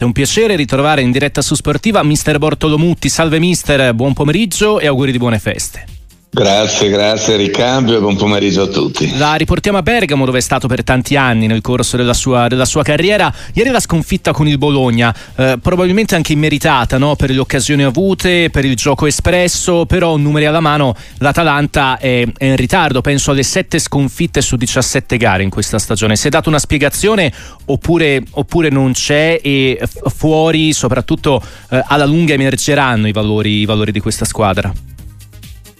È un piacere ritrovare in diretta su Sportiva Mister Bortolomutti. Salve mister, buon pomeriggio e auguri di buone feste. Grazie, grazie, ricambio e buon pomeriggio a tutti. La riportiamo a Bergamo dove è stato per tanti anni nel corso della sua, della sua carriera. Ieri la sconfitta con il Bologna, eh, probabilmente anche immeritata no? per le occasioni avute, per il gioco espresso, però numeri alla mano l'Atalanta è, è, in ritardo, penso alle 7 sconfitte su 17 gare in questa stagione. Si è dato una spiegazione oppure, oppure non c'è e fuori soprattutto eh, alla lunga emergeranno i valori, i valori di questa squadra?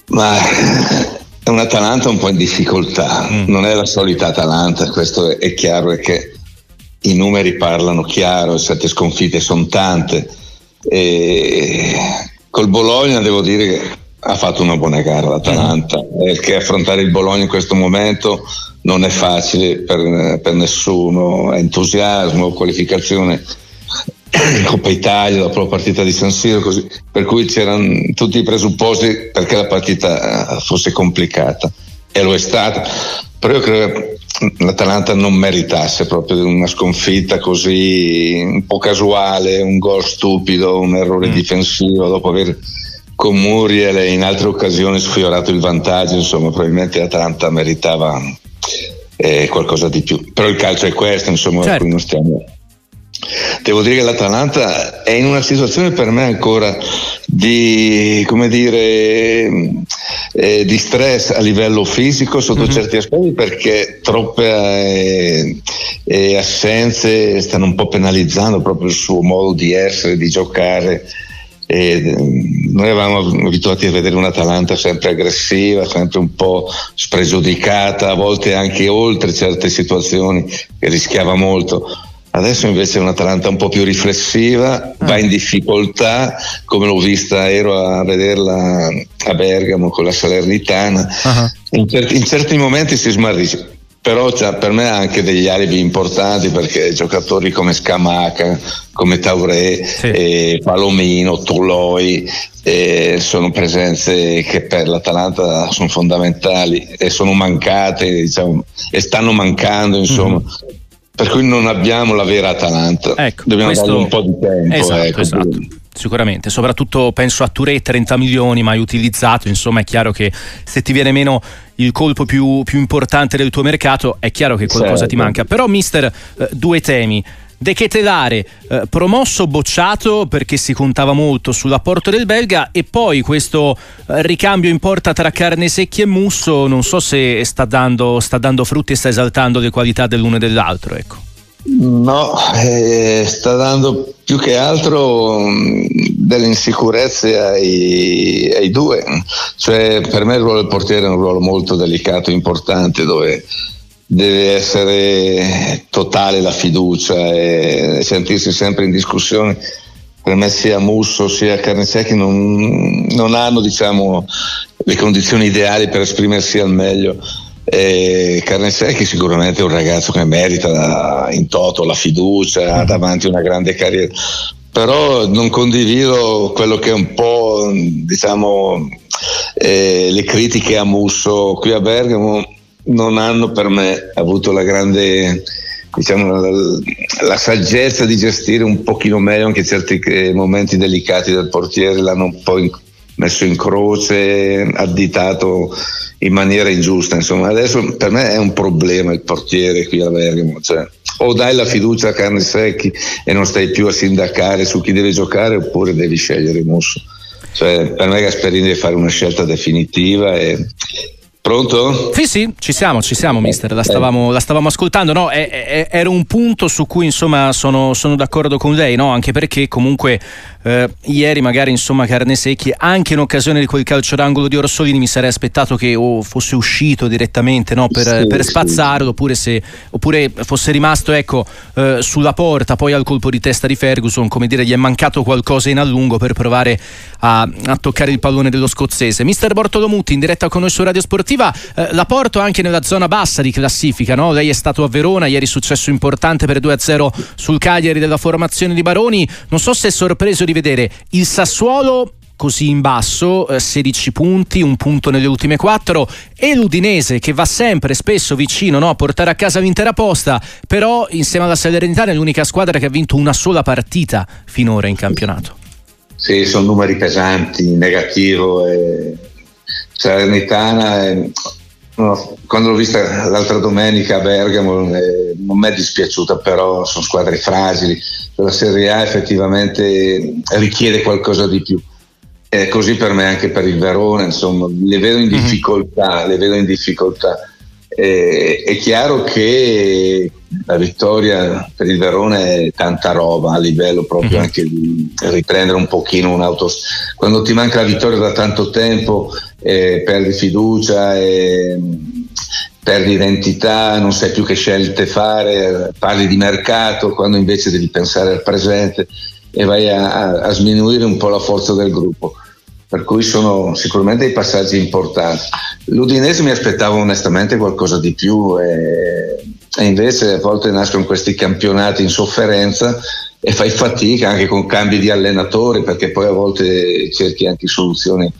Ma è un Atalanta un po' in difficoltà, mm. non è la solita Atalanta, questo è, è chiaro, è che i numeri parlano chiaro, le sette sconfitte sono tante. E col Bologna devo dire che ha fatto una buona gara l'Atalanta, mm. perché affrontare il Bologna in questo momento non è facile per, per nessuno, entusiasmo, qualificazione Coppa Italia, dopo la partita di San Siro, così, per cui c'erano tutti i presupposti perché la partita eh, fosse complicata e lo è stata. Però io credo che l'Atalanta non meritasse proprio una sconfitta così un po' casuale, un gol stupido, un errore mm. difensivo dopo aver con Muriel e in altre occasioni sfiorato il vantaggio, insomma probabilmente l'Atalanta meritava eh, qualcosa di più. Però il calcio è questo, insomma, certo. non stiamo Devo dire che l'Atalanta è in una situazione per me ancora di, come dire, eh, di stress a livello fisico sotto mm-hmm. certi aspetti perché troppe eh, eh, assenze stanno un po' penalizzando proprio il suo modo di essere, di giocare. E noi eravamo abituati a vedere un'Atalanta sempre aggressiva, sempre un po' spregiudicata, a volte anche oltre certe situazioni che rischiava molto Adesso invece è un'Atalanta un po' più riflessiva, va ah. in difficoltà, come l'ho vista, ero a vederla a Bergamo con la Salernitana, uh-huh. in, certi, in, certi, momenti si smarrisce, però per me ha anche degli alibi importanti perché giocatori come Scamaca, come Tauré, sì. eh, Palomino, Toloi eh, sono presenze che per l'Atalanta sono fondamentali e sono mancate diciamo, e stanno mancando insomma. Uh-huh per cui non abbiamo la vera Atalanta. Ecco, Dobbiamo questo... un po' di tempo. Esatto, ecco. esatto. Sicuramente, soprattutto penso a Touré 30 milioni mai utilizzato, insomma è chiaro che se ti viene meno il colpo più, più importante del tuo mercato è chiaro che qualcosa certo. ti manca. Però mister, eh, due temi. De Ketelare, eh, promosso bocciato perché si contava molto sull'apporto del belga e poi questo eh, ricambio in porta tra carne secchi e musso non so se sta dando, sta dando frutti e sta esaltando le qualità dell'uno e dell'altro. Ecco. No, eh, sta dando più che altro mh, delle insicurezze ai, ai, due. Cioè, per me il ruolo del portiere è un ruolo molto delicato, importante, dove deve essere totale la fiducia e sentirsi sempre in discussione. Per me sia Musso sia Carnesecchi non, non hanno diciamo, le condizioni ideali per esprimersi al meglio. E Carnesecchi sicuramente è un ragazzo che merita in toto la fiducia, ha davanti una grande carriera, però non condivido quello che è un po' diciamo, eh, le critiche a Musso qui a Bergamo non hanno per me avuto la grande diciamo, la, la, saggezza di gestire un pochino meglio anche certi eh, momenti delicati del portiere, l'hanno un po' in, messo in croce, additato in maniera ingiusta. Insomma, adesso per me è un problema il portiere qui a Bergamo. Cioè, o dai la fiducia a carne secchi e non stai più a sindacare su chi deve giocare, oppure devi scegliere Musso. Cioè, per me Gasperini deve fare una scelta definitiva e, Pronto? Sì, sì, ci siamo, ci siamo, mister. La stavamo, la stavamo ascoltando. No, è, è, era un punto su cui, insomma, sono, sono d'accordo con lei, no? Anche perché comunque eh, ieri magari insomma carne secchi anche in occasione di quel calcio d'angolo di Orsolini mi sarei aspettato che o fosse uscito direttamente no, per, sì, per, spazzarlo sì. oppure, se, oppure, fosse rimasto ecco, eh, sulla porta poi al colpo di testa di Ferguson come dire gli è mancato qualcosa in allungo per provare a, a toccare il pallone dello scozzese Mister Bortolomutti in diretta con noi su Radio Sportiva eh, la porto anche nella zona bassa di classifica no? lei è stato a Verona ieri successo importante per 2-0 sul Cagliari della formazione di Baroni non so se è sorpreso di vedere il Sassuolo così in basso, 16 punti, un punto nelle ultime quattro, e l'Udinese che va sempre spesso vicino no, a portare a casa l'intera posta, però insieme alla Salernitana è l'unica squadra che ha vinto una sola partita finora in campionato. Sì, sono numeri pesanti, negativo. E... Salernitana, e... no, quando l'ho vista l'altra domenica a Bergamo eh, non mi è dispiaciuta, però sono squadre fragili. La Serie A effettivamente richiede qualcosa di più. È così per me anche per il Verona, insomma, le vedo in mhm. difficoltà, mm-hmm. le vedo in difficoltà. Eh, è chiaro che la vittoria per il Verona è tanta roba a livello proprio mm-hmm. anche di riprendere un pochino un'auto. Quando ti manca la vittoria da tanto tempo, eh, perdi fiducia, eh, perdi identità, non sai più che scelte fare, parli di mercato quando invece devi pensare al presente e vai a, a sminuire un po' la forza del gruppo per cui sono sicuramente dei passaggi importanti. L'Udinese mi aspettavo onestamente qualcosa di più e, e, invece a volte nascono questi campionati in sofferenza e fai fatica anche con cambi di allenatori perché poi a volte cerchi anche soluzioni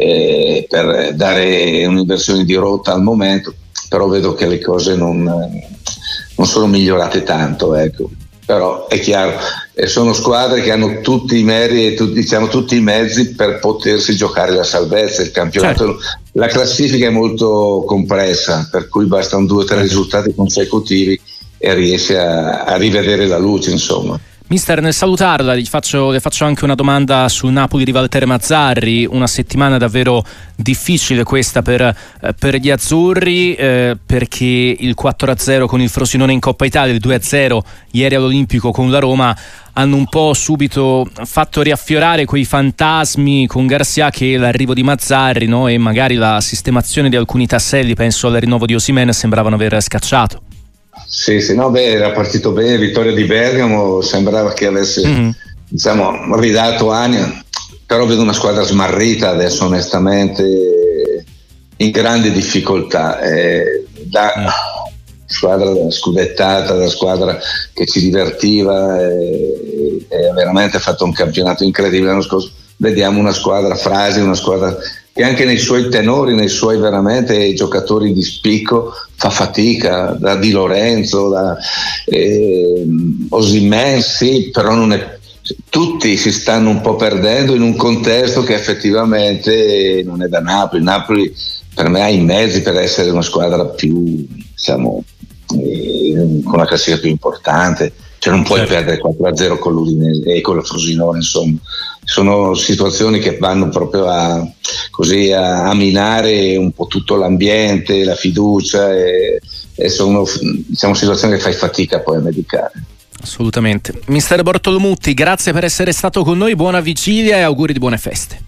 eh, per dare un'inversione di rotta al momento, però vedo che le cose non, non sono migliorate tanto. Ecco però è chiaro, eh, sono squadre che hanno tutti i meriti, diciamo, tutti i mezzi per potersi giocare la salvezza, il campionato, certo. la classifica è molto compressa, per cui bastano due o tre risultati consecutivi e riesce a, a rivedere la luce, insomma. Mister, nel salutarla faccio, le faccio anche una domanda sul Napoli di Valtere Mazzarri, una settimana davvero difficile questa per, eh, per gli azzurri eh, perché il 4-0 con il Frosinone in Coppa Italia, il 2-0 ieri all'Olimpico con la Roma hanno un po' subito fatto riaffiorare quei fantasmi con Garcia che l'arrivo di Mazzarri no? e magari la sistemazione di alcuni tasselli, penso al rinnovo di Osimen, sembravano aver scacciato. Sì, sì, no, beh, era partito bene, vittoria di Bergamo, sembrava che avesse mm-hmm. diciamo, ridato Ania, però vedo una squadra smarrita adesso onestamente, in grande difficoltà. Eh, da mm. squadra scudettata, da squadra che ci divertiva e, e ha veramente fatto un campionato incredibile l'anno scorso. Vediamo una squadra fragile, una squadra che anche nei suoi tenori, nei suoi veramente giocatori di spicco fa fatica, da Di Lorenzo, da eh, Osimen, sì, però non è, tutti si stanno un po' perdendo in un contesto che effettivamente non è da Napoli. Napoli per me ha i mezzi per essere una squadra più, diciamo, eh, con una classifica più importante cioè non puoi certo. perdere 4-0 con l'Udinese e con la Frosinone, insomma. Sono situazioni che vanno proprio a, così, a, a minare un po' tutto l'ambiente, la fiducia e, e sono diciamo, situazioni che fai fatica poi a medicare. Assolutamente. Mister Bortolomutti, grazie per essere stato con noi, buona vigilia e auguri di buone feste.